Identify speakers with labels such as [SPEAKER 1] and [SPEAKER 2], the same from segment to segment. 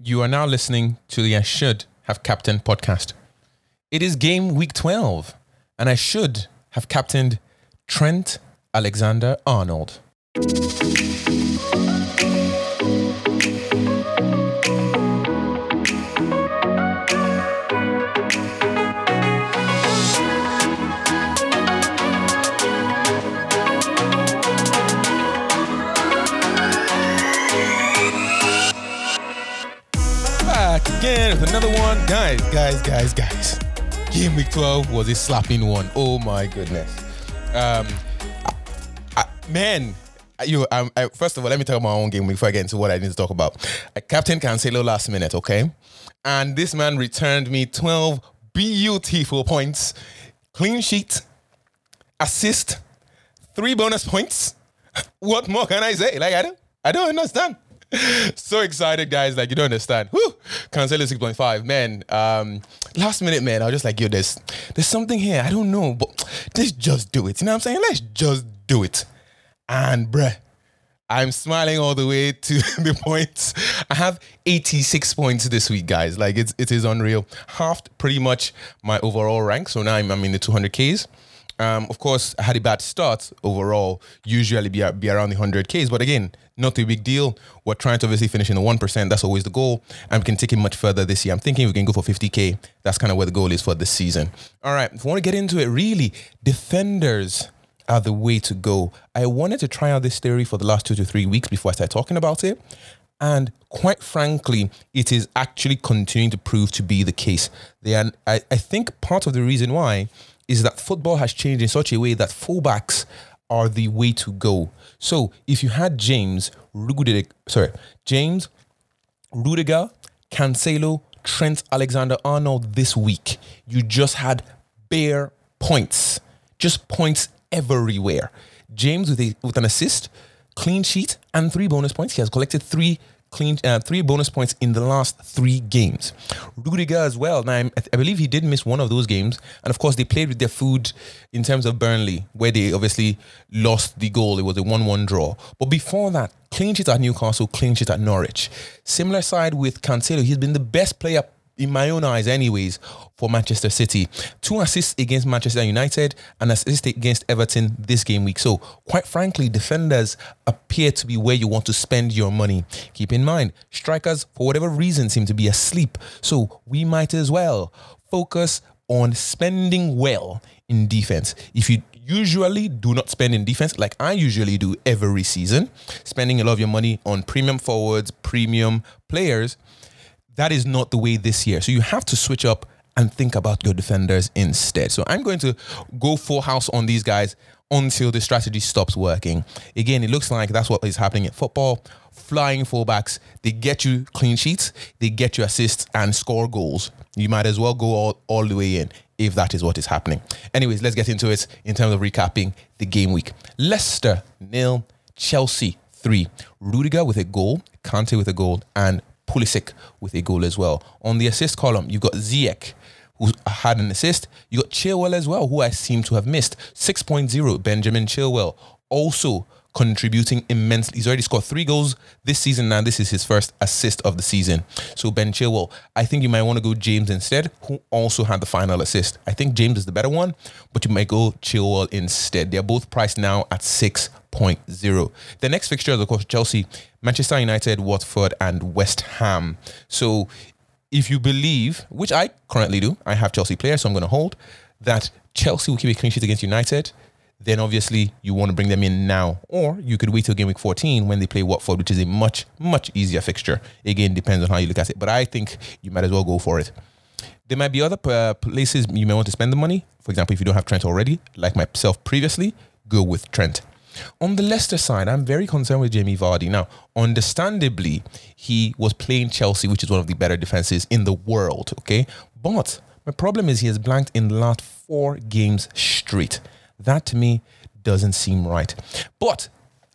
[SPEAKER 1] You are now listening to the I Should Have Captained podcast. It is game week 12, and I should have captained Trent Alexander Arnold. Another one. Guys, guys, guys, guys. Game week 12 was a slapping one. Oh my goodness. Um, I- I- man, you. Um, I, first of all, let me talk about my own game before I get into what I need to talk about. Uh, Captain Cancelo last minute, okay, and this man returned me 12 beautiful points, clean sheet, assist, three bonus points. What more can I say? Like I don't, I don't understand. So excited, guys! Like you don't understand. Whew. Cancelo six point five, man. Um, last minute, man. I was just like, yo, there's, there's something here. I don't know, but let's just do it. You know what I'm saying? Let's just do it. And bruh, I'm smiling all the way to the points. I have 86 points this week, guys. Like it's it is unreal. Halved pretty much my overall rank. So now I'm, I'm in the 200Ks. Um, of course, had a bad start overall. Usually be, be around the 100Ks. But again, not a big deal. We're trying to obviously finish in the 1%. That's always the goal. And we can take it much further this year. I'm thinking we can go for 50K. That's kind of where the goal is for this season. All right. If we want to get into it, really, defenders are the way to go. I wanted to try out this theory for the last two to three weeks before I start talking about it. And quite frankly, it is actually continuing to prove to be the case. They are, I, I think part of the reason why is that football has changed in such a way that fullbacks are the way to go. So if you had James Rudiger, sorry, James Rudiger, Cancelo, Trent Alexander Arnold this week, you just had bare points, just points everywhere. James with a with an assist, clean sheet, and three bonus points. He has collected three clean uh, three bonus points in the last three games. Rudiger as well. Now I'm- I believe he did miss one of those games, and of course they played with their food in terms of Burnley, where they obviously lost the goal. It was a one-one draw. But before that, clean sheet at Newcastle, clean sheet at Norwich. Similar side with Cancelo. He's been the best player in my own eyes, anyways, for Manchester City. Two assists against Manchester United and assist against Everton this game week. So, quite frankly, defenders appear to be where you want to spend your money. Keep in mind, strikers, for whatever reason, seem to be asleep. So, we might as well focus on spending well in defense. If you usually do not spend in defense like I usually do every season, spending a lot of your money on premium forwards, premium players, that is not the way this year. So you have to switch up and think about your defenders instead. So I'm going to go full house on these guys until the strategy stops working. Again, it looks like that's what is happening in football. Flying fullbacks, they get you clean sheets, they get you assists and score goals. You might as well go all, all the way in if that is what is happening. Anyways, let's get into it in terms of recapping the game week. Leicester nil, Chelsea three. Rudiger with a goal, Kante with a goal, and Pulisic with a goal as well. On the assist column, you've got Ziyech, who had an assist. You got Chilwell as well, who I seem to have missed. 6.0, Benjamin Chilwell, also contributing immensely. He's already scored three goals this season now. This is his first assist of the season. So Ben Chilwell, I think you might want to go James instead, who also had the final assist. I think James is the better one, but you might go Chilwell instead. They're both priced now at 6.0. The next fixture is of course Chelsea, Manchester United, Watford, and West Ham. So if you believe, which I currently do, I have Chelsea players, so I'm going to hold that Chelsea will keep a clean sheet against United. Then obviously you want to bring them in now, or you could wait till game week 14 when they play Watford, which is a much much easier fixture. Again, depends on how you look at it, but I think you might as well go for it. There might be other uh, places you may want to spend the money. For example, if you don't have Trent already, like myself previously, go with Trent. On the Leicester side, I'm very concerned with Jamie Vardy. Now, understandably, he was playing Chelsea, which is one of the better defenses in the world. Okay, but my problem is he has blanked in the last four games straight. That to me doesn't seem right. But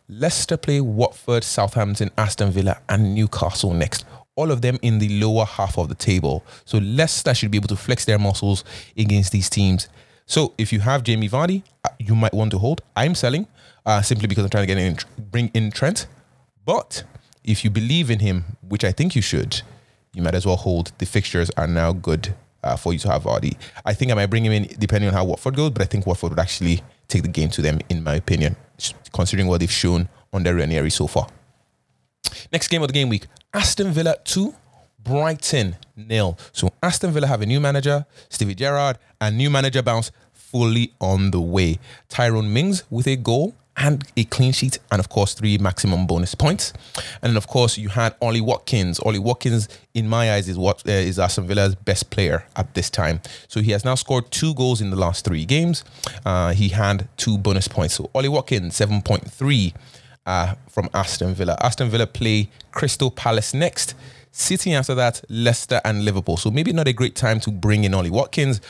[SPEAKER 1] Leicester play Watford, Southampton, Aston Villa, and Newcastle next. All of them in the lower half of the table. So Leicester should be able to flex their muscles against these teams. So if you have Jamie Vardy, uh, you might want to hold. I'm selling uh, simply because I'm trying to get in, bring in Trent. But if you believe in him, which I think you should, you might as well hold. The fixtures are now good uh, for you to have Vardy. I think I might bring him in depending on how Watford goes, but I think Watford would actually take the game to them, in my opinion, considering what they've shown under Ranieri so far. Next game of the game week Aston Villa 2, Brighton nil. So Aston Villa have a new manager, Stevie Gerrard, and new manager bounce fully on the way. Tyrone Mings with a goal and a clean sheet, and of course, three maximum bonus points. And then, of course, you had Ollie Watkins. Ollie Watkins, in my eyes, is what uh, is Aston Villa's best player at this time. So he has now scored two goals in the last three games. Uh, he had two bonus points. So Ollie Watkins, 7.3 uh, from Aston Villa. Aston Villa play Crystal Palace next. City after that, Leicester and Liverpool. So maybe not a great time to bring in Ollie Watkins,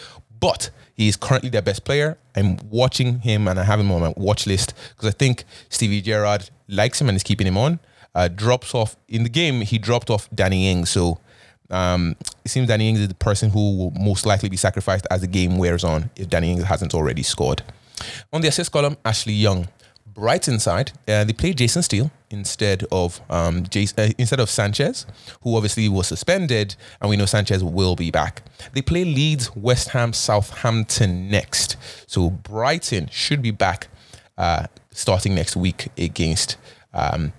[SPEAKER 1] but he is currently their best player. I'm watching him and I have him on my watch list because I think Stevie Gerrard likes him and is keeping him on. Uh, drops off in the game, he dropped off Danny Ings. So um, it seems Danny Ings is the person who will most likely be sacrificed as the game wears on if Danny Ings hasn't already scored. On the assist column, Ashley Young. Brighton side, uh, they played Jason Steele instead of um, Jason, uh, instead of Sanchez, who obviously was suspended, and we know Sanchez will be back. They play Leeds, West Ham, Southampton next. So Brighton should be back uh, starting next week against, um,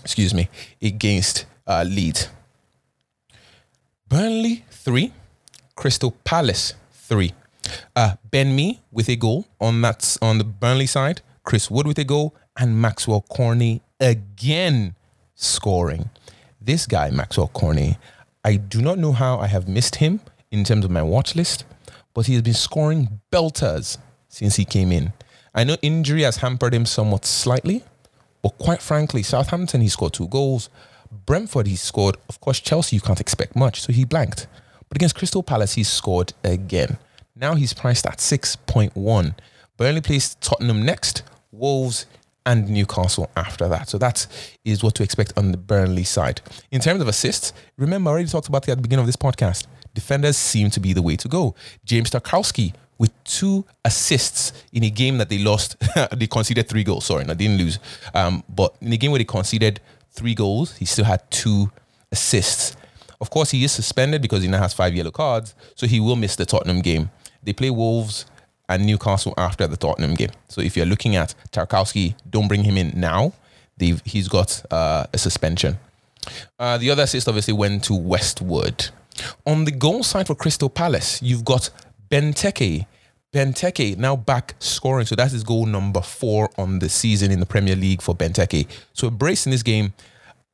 [SPEAKER 1] excuse me, against uh, Leeds. Burnley three, Crystal Palace three. Uh, ben Mee with a goal on that on the Burnley side. Chris Wood with a goal, and Maxwell Cornet again scoring. This guy, Maxwell Cornet, I do not know how I have missed him in terms of my watch list, but he has been scoring belters since he came in. I know injury has hampered him somewhat slightly, but quite frankly, Southampton, he scored two goals. Brentford, he scored. Of course, Chelsea, you can't expect much, so he blanked. But against Crystal Palace, he scored again. Now he's priced at 6.1. Burnley plays Tottenham next. Wolves, and Newcastle after that. So that is what to expect on the Burnley side. In terms of assists, remember I already talked about it at the beginning of this podcast. Defenders seem to be the way to go. James Tarkowski with two assists in a game that they lost. they conceded three goals. Sorry, they didn't lose. Um, but in a game where they conceded three goals, he still had two assists. Of course, he is suspended because he now has five yellow cards, so he will miss the Tottenham game. They play Wolves and Newcastle after the Tottenham game. So if you're looking at Tarkowski, don't bring him in now. They've, he's got uh, a suspension. Uh, the other assist obviously went to Westwood. On the goal side for Crystal Palace, you've got Benteke. Benteke now back scoring. So that's his goal number four on the season in the Premier League for Benteke. So a brace in this game.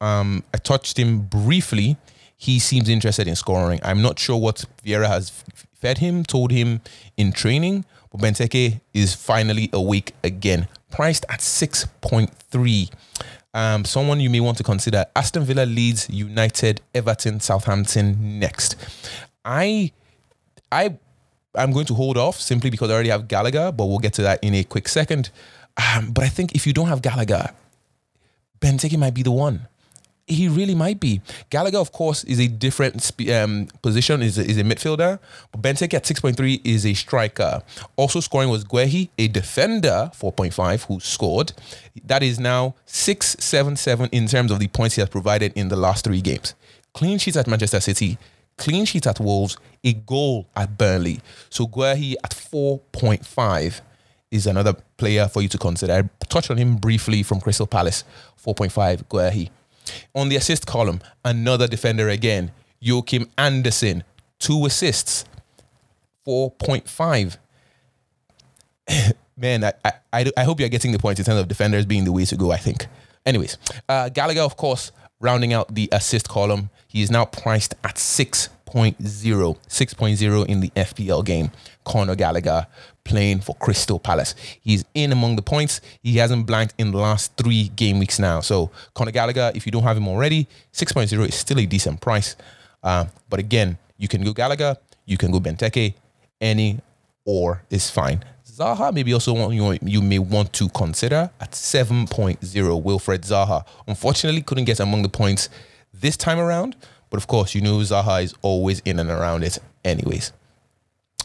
[SPEAKER 1] Um, I touched him briefly. He seems interested in scoring. I'm not sure what Vieira has fed him, told him in training, but Benteke is finally awake again, priced at 6.3. Um, someone you may want to consider Aston Villa, Leeds, United, Everton, Southampton next. I, I, I'm going to hold off simply because I already have Gallagher, but we'll get to that in a quick second. Um, but I think if you don't have Gallagher, Benteke might be the one he really might be. Gallagher, of course, is a different um, position, is a, is a midfielder. But Benteke at 6.3 is a striker. Also scoring was Guehi, a defender, 4.5, who scored. That is now 6.77 in terms of the points he has provided in the last three games. Clean sheets at Manchester City, clean sheets at Wolves, a goal at Burnley. So Guehi at 4.5 is another player for you to consider. I touched on him briefly from Crystal Palace, 4.5, Guehi. On the assist column, another defender again, Joachim Andersen, two assists, 4.5. Man, I, I, I hope you're getting the point in terms of defenders being the way to go, I think. Anyways, uh, Gallagher, of course, rounding out the assist column, he is now priced at 6.0. 6.0 in the FPL game. Conor Gallagher playing for Crystal Palace. He's in among the points. He hasn't blanked in the last three game weeks now. So Conor Gallagher, if you don't have him already, 6.0 is still a decent price. Uh, but again, you can go Gallagher, you can go Benteke, any or is fine. Zaha maybe also one you, you may want to consider at 7.0. Wilfred Zaha unfortunately couldn't get among the points this time around, but of course you know Zaha is always in and around it anyways.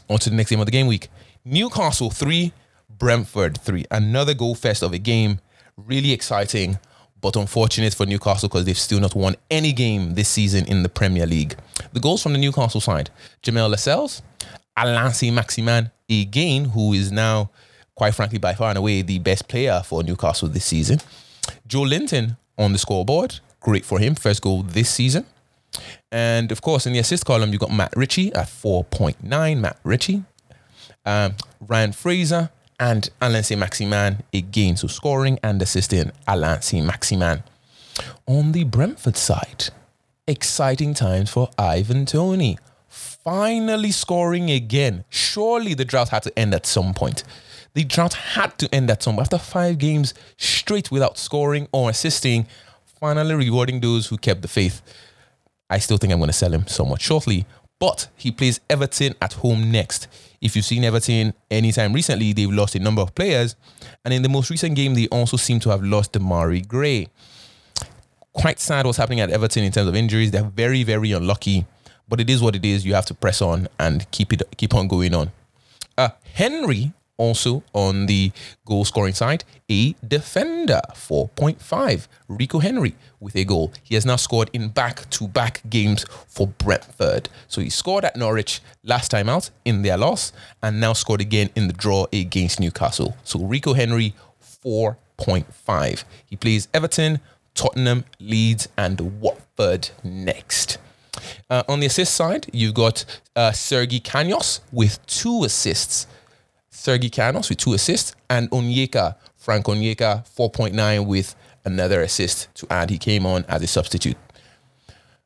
[SPEAKER 1] On to the next game of the game week. Newcastle 3, Brentford 3. Another goal fest of a game. Really exciting. but unfortunate for Newcastle because they've still not won any game this season in the Premier League. The goals from the Newcastle side Jamaal Lascelles, Alain Saint-Maximin again, who is now, quite frankly, by far and away the best player for Newcastle this season. Joelinton on the scoreboard, great for him, first goal this season. And of course, in the assist column, you've got Matt Ritchie at 4.9. Matt Ritchie. Um, Ryan Fraser and Alain Saint-Maximin again. So scoring and assisting Alain Saint-Maximin. On the Brentford side, exciting times for Ivan Toney. Finally scoring again. Surely the drought had to end at some point. The drought had to end at some point. After five games straight without scoring or assisting, finally rewarding those who kept the faith. I still think I'm going to sell him somewhat shortly. But he plays Everton at home next. If you've seen Everton anytime recently, they've lost a number of players. And in the most recent game, they also seem to have lost Demarai Gray. Quite sad what's happening at Everton in terms of injuries. They're very, very unlucky. But it is what it is. You have to press on and keep it keep on going on. Uh, Henry also on the goal scoring side, a defender, 4.5. Rico Henry with a goal. He has now scored in back to back games for Brentford. So he scored at Norwich last time out in their loss and now scored again in the draw against Newcastle. So Rico Henry, 4.5. He plays Everton, Tottenham, Leeds, and Watford next. Uh, on the assist side, you've got uh, Sergi Canos with two assists. Sergi Canos with two assists, and Onyeka, Frank Onyeka, 4.9 with another assist to add. He came on as a substitute.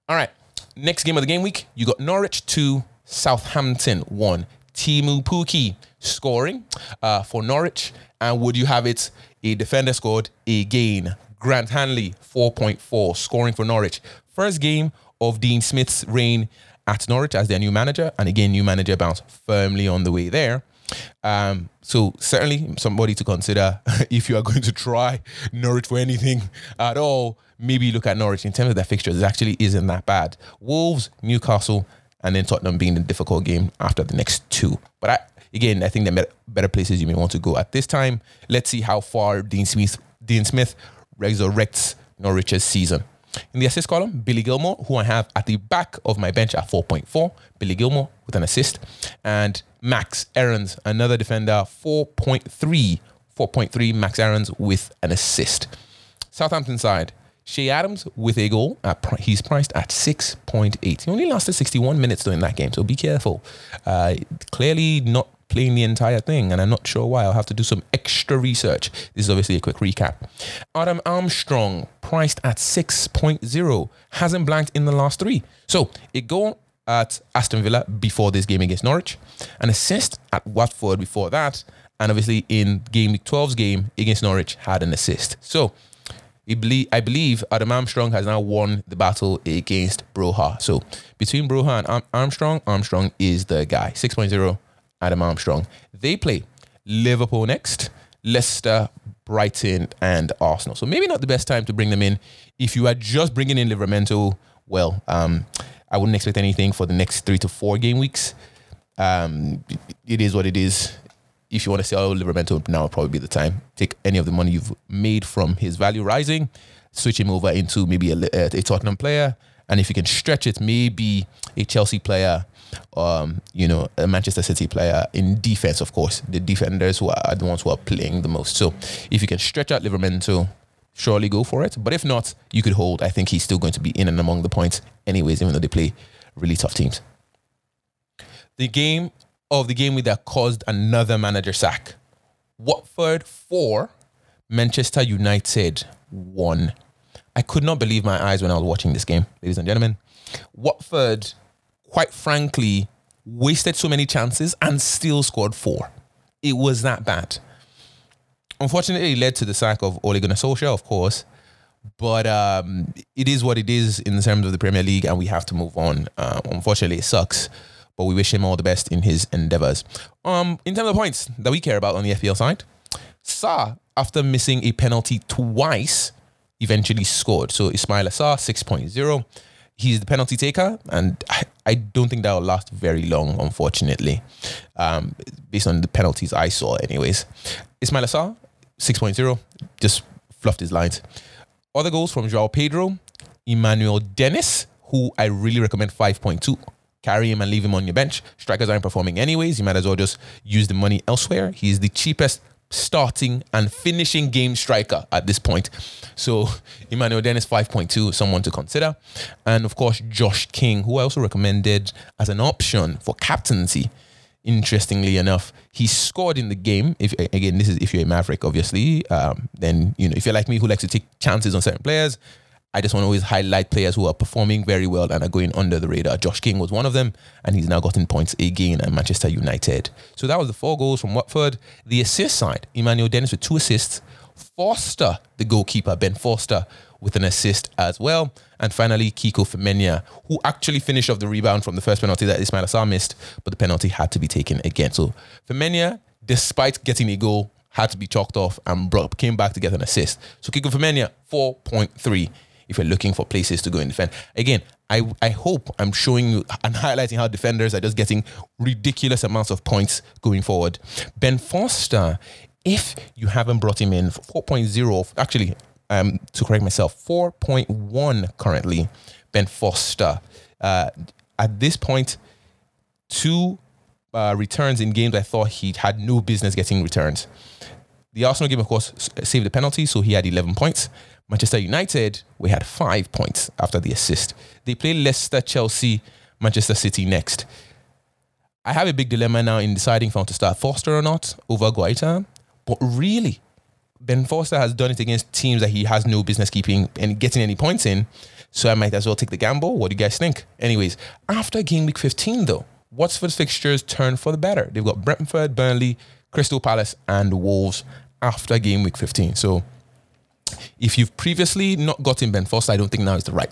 [SPEAKER 1] All right, next game of the game week, you got Norwich 2, Southampton 1. Teemu Pukki scoring uh, for Norwich. And would you have it? A defender scored again. Grant Hanley, 4.4, scoring for Norwich. First game of Dean Smith's reign at Norwich as their new manager. And again, new manager bounce firmly on the way there. Um, so certainly somebody to consider if you are going to try Norwich for anything at all. Maybe look at Norwich in terms of their fixtures. It actually isn't that bad. Wolves, Newcastle, and then Tottenham being the difficult game after the next two. But I, again, I think the better places you may want to go at this time. Let's see how far Dean Smith, Dean Smith resurrects Norwich's season. In the assist column, Billy Gilmour, who I have at the back of my bench at 4.4. Billy Gilmour with an assist. And Max Aarons, another defender, 4.3. 4.3 Max Aarons with an assist. Southampton side, Che Adams with a goal. At, he's priced at 6.8. He only lasted 61 minutes during that game, so be careful. Uh, clearly not playing the entire thing, and I'm not sure why. I'll have to do some extra research. This is obviously a quick recap. Adam Armstrong, priced at 6.0, hasn't blanked in the last three. So a goal at Aston Villa before this game against Norwich, an assist at Watford before that, and obviously in game 12's game against Norwich had an assist. So I believe Adam Armstrong has now won the battle against Broja. So between Broja and Armstrong, Armstrong is the guy. 6.0 Adam Armstrong. They play Liverpool next, Leicester, Brighton, and Arsenal. So maybe not the best time to bring them in. If you are just bringing in Livramento, well, um, I wouldn't expect anything for the next three to four game weeks. Um, it is what it is. If you want to sell Livramento, now probably be the time. Take any of the money you've made from his value rising, switch him over into maybe a, a Tottenham player, and if you can stretch it, maybe a Chelsea player um, you know, a Manchester City player in defense, of course, the defenders who are the ones who are playing the most. So if you can stretch out Livramento, surely go for it. But if not, you could hold. I think he's still going to be in and among the points, anyways, even though they play really tough teams. The game of the game that caused another manager sack. Watford four, Manchester United one. I could not believe my eyes when I was watching this game, ladies and gentlemen. Watford quite frankly, wasted so many chances and still scored four. It was that bad. Unfortunately, it led to the sack of Ole Gunnar Solskjaer, of course. But um, it is what it is in terms of the Premier League, and we have to move on. Uh, unfortunately, it sucks, but we wish him all the best in his endeavors. Um, in terms of points that we care about on the FPL side, Sarr, after missing a penalty twice, eventually scored. So Ismail Sarr, 6.0 he's the penalty taker, and I, I don't think that will last very long, unfortunately, um, based on the penalties I saw, anyways. Ismaila Sarr, 6.0, just fluffed his lines. Other goals from Joao Pedro, Emmanuel Dennis, who I really recommend 5.2. Carry him and leave him on your bench. Strikers aren't performing anyways. You might as well just use the money elsewhere. He's the cheapest starting and finishing game striker at this point. So Emmanuel Dennis 5.2 someone to consider. And of course Josh King, who I also recommended as an option for captaincy. Interestingly enough, he scored in the game. If again, this is if you're a Maverick, obviously. Um, then you know if you're like me who likes to take chances on certain players, I just want to always highlight players who are performing very well and are going under the radar. Josh King was one of them, and he's now gotten points again at Manchester United. So that was the four goals from Watford. The assist side, Emmanuel Dennis with two assists. Foster, the goalkeeper, Ben Foster, with an assist as well. And finally, Kiko Femenia, who actually finished off the rebound from the first penalty that Ismail Sarr missed, but the penalty had to be taken again. So Femenia, despite getting a goal, had to be chalked off and brought, came back to get an assist. So Kiko Femenia, 4.3 if you're looking for places to go and defend. Again, I, I hope I'm showing you and highlighting how defenders are just getting ridiculous amounts of points going forward. Ben Foster, if you haven't brought him in 4.0, actually, um, to correct myself, 4.1 currently, Ben Foster. Uh, at this point, two uh, returns in games I thought he had no business getting returns. The Arsenal game, of course, saved the penalty, so he had 11 points. Manchester United, we had five points after the assist. They play Leicester, Chelsea, Manchester City next. I have a big dilemma now in deciding if I want to start Foster or not over Guaita. But really, Ben Foster has done it against teams that he has no business keeping and getting any points in. So I might as well take the gamble. What do you guys think? Anyways, after game week 15, though, Watford's fixtures turn for the better. They've got Brentford, Burnley, Crystal Palace, and Wolves after game week 15. So if you've previously not gotten Ben Foster, I don't think now is the right.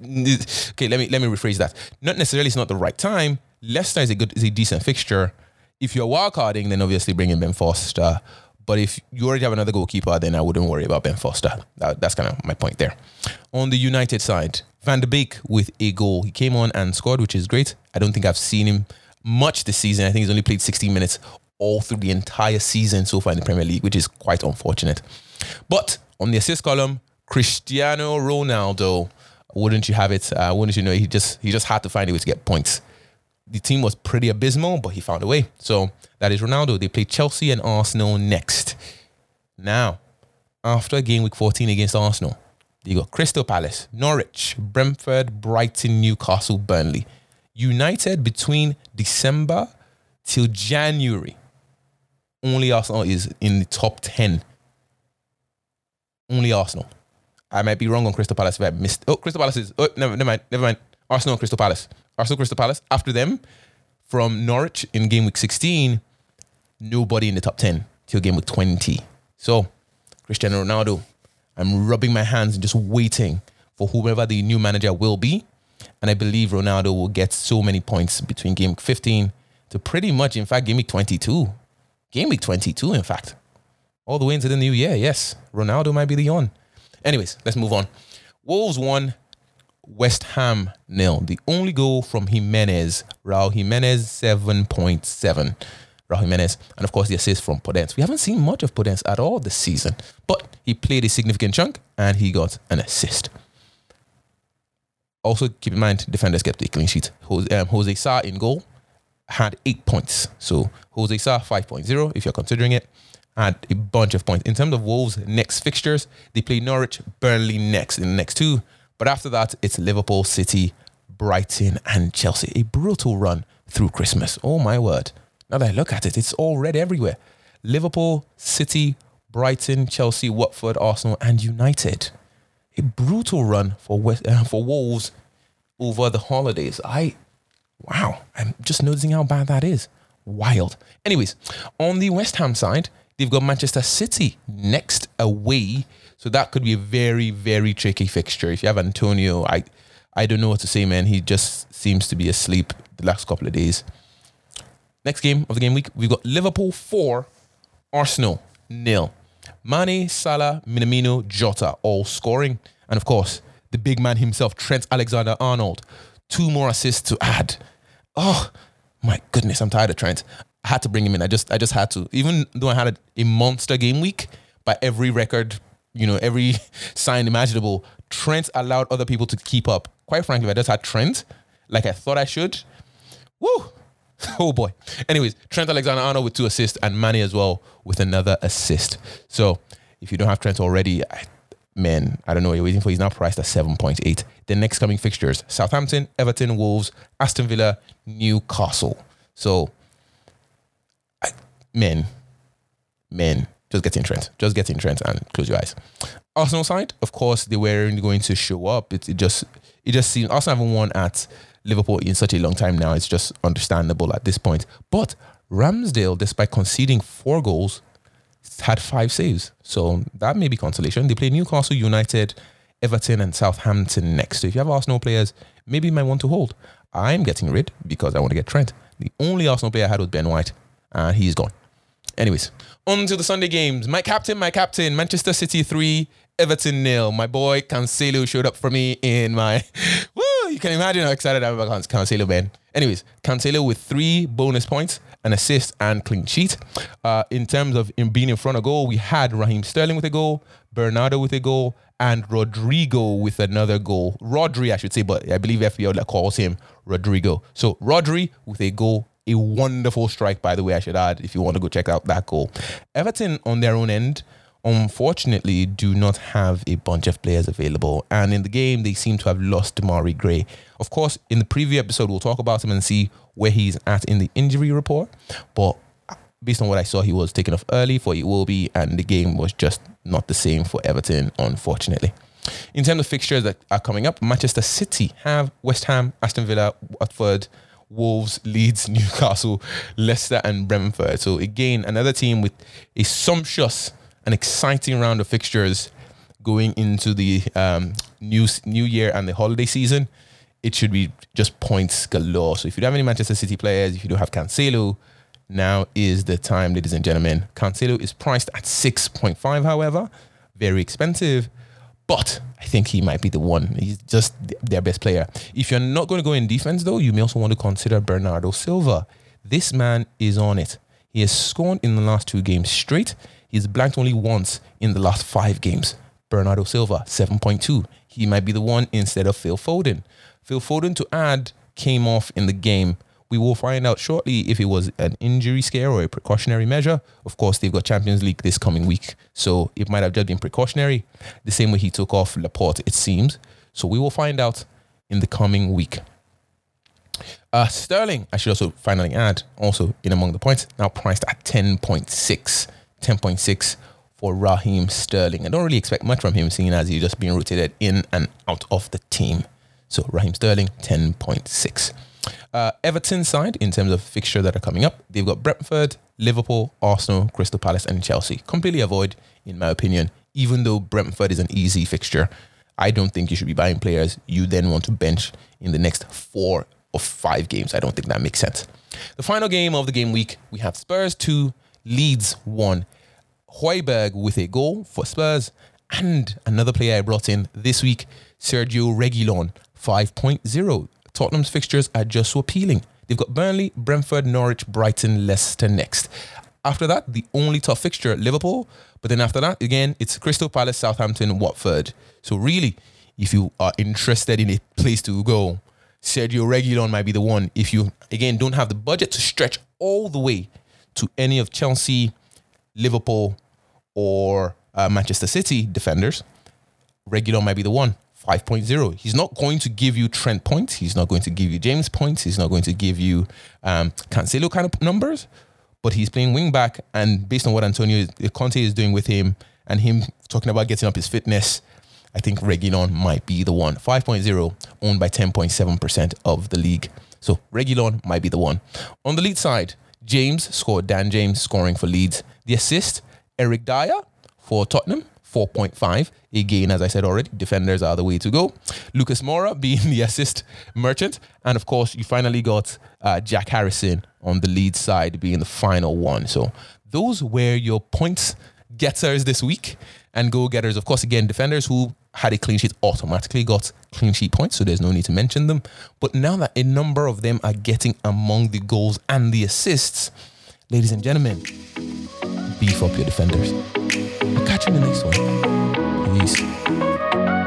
[SPEAKER 1] Okay, let me let me rephrase that. Not necessarily it's not the right time. Leicester is a good is a decent fixture. If you're wildcarding, then obviously bring in Ben Foster. But if you already have another goalkeeper, then I wouldn't worry about Ben Foster. That, that's kind of my point there. On the United side, Van der Beek with a goal. He came on and scored, which is great. I don't think I've seen him much this season. I think he's only played 16 minutes all through the entire season so far in the Premier League, which is quite unfortunate. But on the assist column, Cristiano Ronaldo. Wouldn't you have it? Uh, wouldn't you know? He just he just had to find a way to get points. The team was pretty abysmal, but he found a way. So that is Ronaldo. They play Chelsea and Arsenal next. Now, after game week 14 against Arsenal, you got Crystal Palace, Norwich, Brentford, Brighton, Newcastle, Burnley. United between December till January. Only Arsenal is in the top 10 only Arsenal. I might be wrong on Crystal Palace if I missed. Oh, Crystal Palace is. Oh, never, never mind. Never mind. Arsenal and Crystal Palace. Arsenal, Crystal Palace. After them, from Norwich in game week 16, nobody in the top 10 till game week 20. So, Cristiano Ronaldo, I'm rubbing my hands and just waiting for whoever the new manager will be. And I believe Ronaldo will get so many points between game week 15 to pretty much, in fact, game week 22. Game week 22, in fact all the way into the new year. Yes, Ronaldo might be the on. Anyways, let's move on. Wolves won, West Ham nil. The only goal from Jimenez, Raul Jimenez, 7.7. Raul Jimenez. And of course, the assist from Podence. We haven't seen much of Podence at all this season, but he played a significant chunk and he got an assist. Also, keep in mind, defenders kept a clean sheet. Jose, um, Jose Sa in goal had eight points. So Jose Sa 5.0 if you're considering it had a bunch of points. In terms of Wolves' next fixtures, they play Norwich, Burnley next in the next two. But after that, it's Liverpool, City, Brighton, and Chelsea. A brutal run through Christmas. Oh my word. Now that I look at it, it's all red everywhere. Liverpool, City, Brighton, Chelsea, Watford, Arsenal, and United. A brutal run for West, uh, for Wolves over the holidays. I, wow, I'm just noticing how bad that is. Wild. Anyways, on the West Ham side, They've got Manchester City next away. So that could be a very, very tricky fixture. If you have Antonio, I I don't know what to say, man. He just seems to be asleep the last couple of days. Next game of the game week, we've got Liverpool 4, Arsenal nil. Mane, Salah, Minamino, Jota all scoring. And of course, the big man himself, Trent Alexander Arnold. Two more assists to add. Oh, my goodness, I'm tired of Trent. I had to bring him in. I just I just had to. Even though I had a, a monster game week by every record you know, every sign imaginable. Trent allowed other people to keep up. Quite frankly, if I just had Trent, like I thought I should, woo, oh boy. Anyways, Trent Alexander Arnold with two assists and Mane as well with another assist. So if you don't have Trent already, I, man, I don't know what you're waiting for. He's now priced at 7.8. The next coming fixtures Southampton, Everton, Wolves, Aston Villa, Newcastle. So, men, men, just get in Trent. Just get in Trent and close your eyes. Arsenal side, of course, they weren't going to show up. It, it just it just seems Arsenal haven't won at Liverpool in such a long time now. It's just understandable at this point. But Ramsdale, despite conceding four goals, had five saves. So that may be consolation. They play Newcastle United, Everton, and Southampton next. So if you have Arsenal players, maybe you might want to hold. I'm getting rid because I want to get Trent. The only Arsenal player I had was Ben White, and he's gone. Anyways, on to the Sunday games. My captain, my captain, Manchester City 3, Everton nil. My boy Cancelo showed up for me in my. Woo! You can imagine how excited I am about Cancelo, man. Anyways, Cancelo with three bonus points, an assist, and clean sheet. Uh, in terms of in being in front of goal, we had Raheem Sterling with a goal, Bernardo with a goal, and Rodrigo with another goal. Rodri, I should say, but I believe FPL calls him Rodrigo. So Rodri with a goal a wonderful strike, by the way, I should add, if you want to go check out that goal. Everton, on their own end, unfortunately, do not have a bunch of players available. And in the game, they seem to have lost Demarai Gray. Of course, in the preview episode, we'll talk about him and see where he's at in the injury report. But based on what I saw, he was taken off early for it will be, and the game was just not the same for Everton, unfortunately. In terms of fixtures that are coming up, Manchester City have West Ham, Aston Villa, Watford, Wolves, Leeds, Newcastle, Leicester, and Brentford. So again, another team with a sumptuous and exciting round of fixtures going into the um, new new year and the holiday season. It should be just points galore. So if you don't have any Manchester City players, if you don't have Cancelo, now is the time, ladies and gentlemen. Cancelo is priced at 6.5, however, very expensive. But I think he might be the one. He's just their best player. If you're not going to go in defense, though, you may also want to consider Bernardo Silva. This man is on it. He has scored in the last two games straight. He's blanked only once in the last five games. Bernardo Silva, 7.2. He might be the one instead of Phil Foden. Phil Foden to add came off in the game we will find out shortly if it was an injury scare or a precautionary measure. Of course, they've got Champions League this coming week, so it might have just been precautionary, the same way he took off Laporte, it seems. So we will find out in the coming week. Uh, Sterling, I should also finally add, also in among the points, now priced at 10.6. 10.6 for Raheem Sterling. I don't really expect much from him, seeing as he's just being rotated in and out of the team. So Raheem Sterling, 10.6. Uh, Everton side, in terms of fixture that are coming up, they've got Brentford, Liverpool, Arsenal, Crystal Palace, and Chelsea. Completely avoid, in my opinion, even though Brentford is an easy fixture. I don't think you should be buying players you then want to bench in the next four or five games. I don't think that makes sense. The final game of the game week, we have Spurs 2, Leeds 1. Højbjerg with a goal for Spurs, and another player I brought in this week, Sergio Reguilon, 5.0. Tottenham's fixtures are just so appealing. They've got Burnley, Brentford, Norwich, Brighton, Leicester next. After that, the only tough fixture, Liverpool. But then after that, again, it's Crystal Palace, Southampton, Watford. So really, if you are interested in a place to go, Sergio Reguilon might be the one. If you, again, don't have the budget to stretch all the way to any of Chelsea, Liverpool, or uh, Manchester City defenders, Reguilon might be the one. 5.0. He's not going to give you Trent points. He's not going to give you James points. He's not going to give you um, Cancelo kind of numbers. But he's playing wing back, and based on what Antonio Conte is doing with him, and him talking about getting up his fitness, I think Reguilon might be the one. 5.0 owned by 10.7% of the league. So Reguilon might be the one. On the lead side, James scored. Dan James scoring for Leeds. The assist, Eric Dier for Tottenham 4.5. Again, as I said already, defenders are the way to go. Lucas Moura being the assist merchant. And of course, you finally got uh, Jack Harrison on the lead side being the final one. So those were your points getters this week and go getters. Of course, again, defenders who had a clean sheet automatically got clean sheet points, so there's no need to mention them. But now that a number of them are getting among the goals and the assists, ladies and gentlemen, beef up your defenders. I'll catch you in the next one. Peace.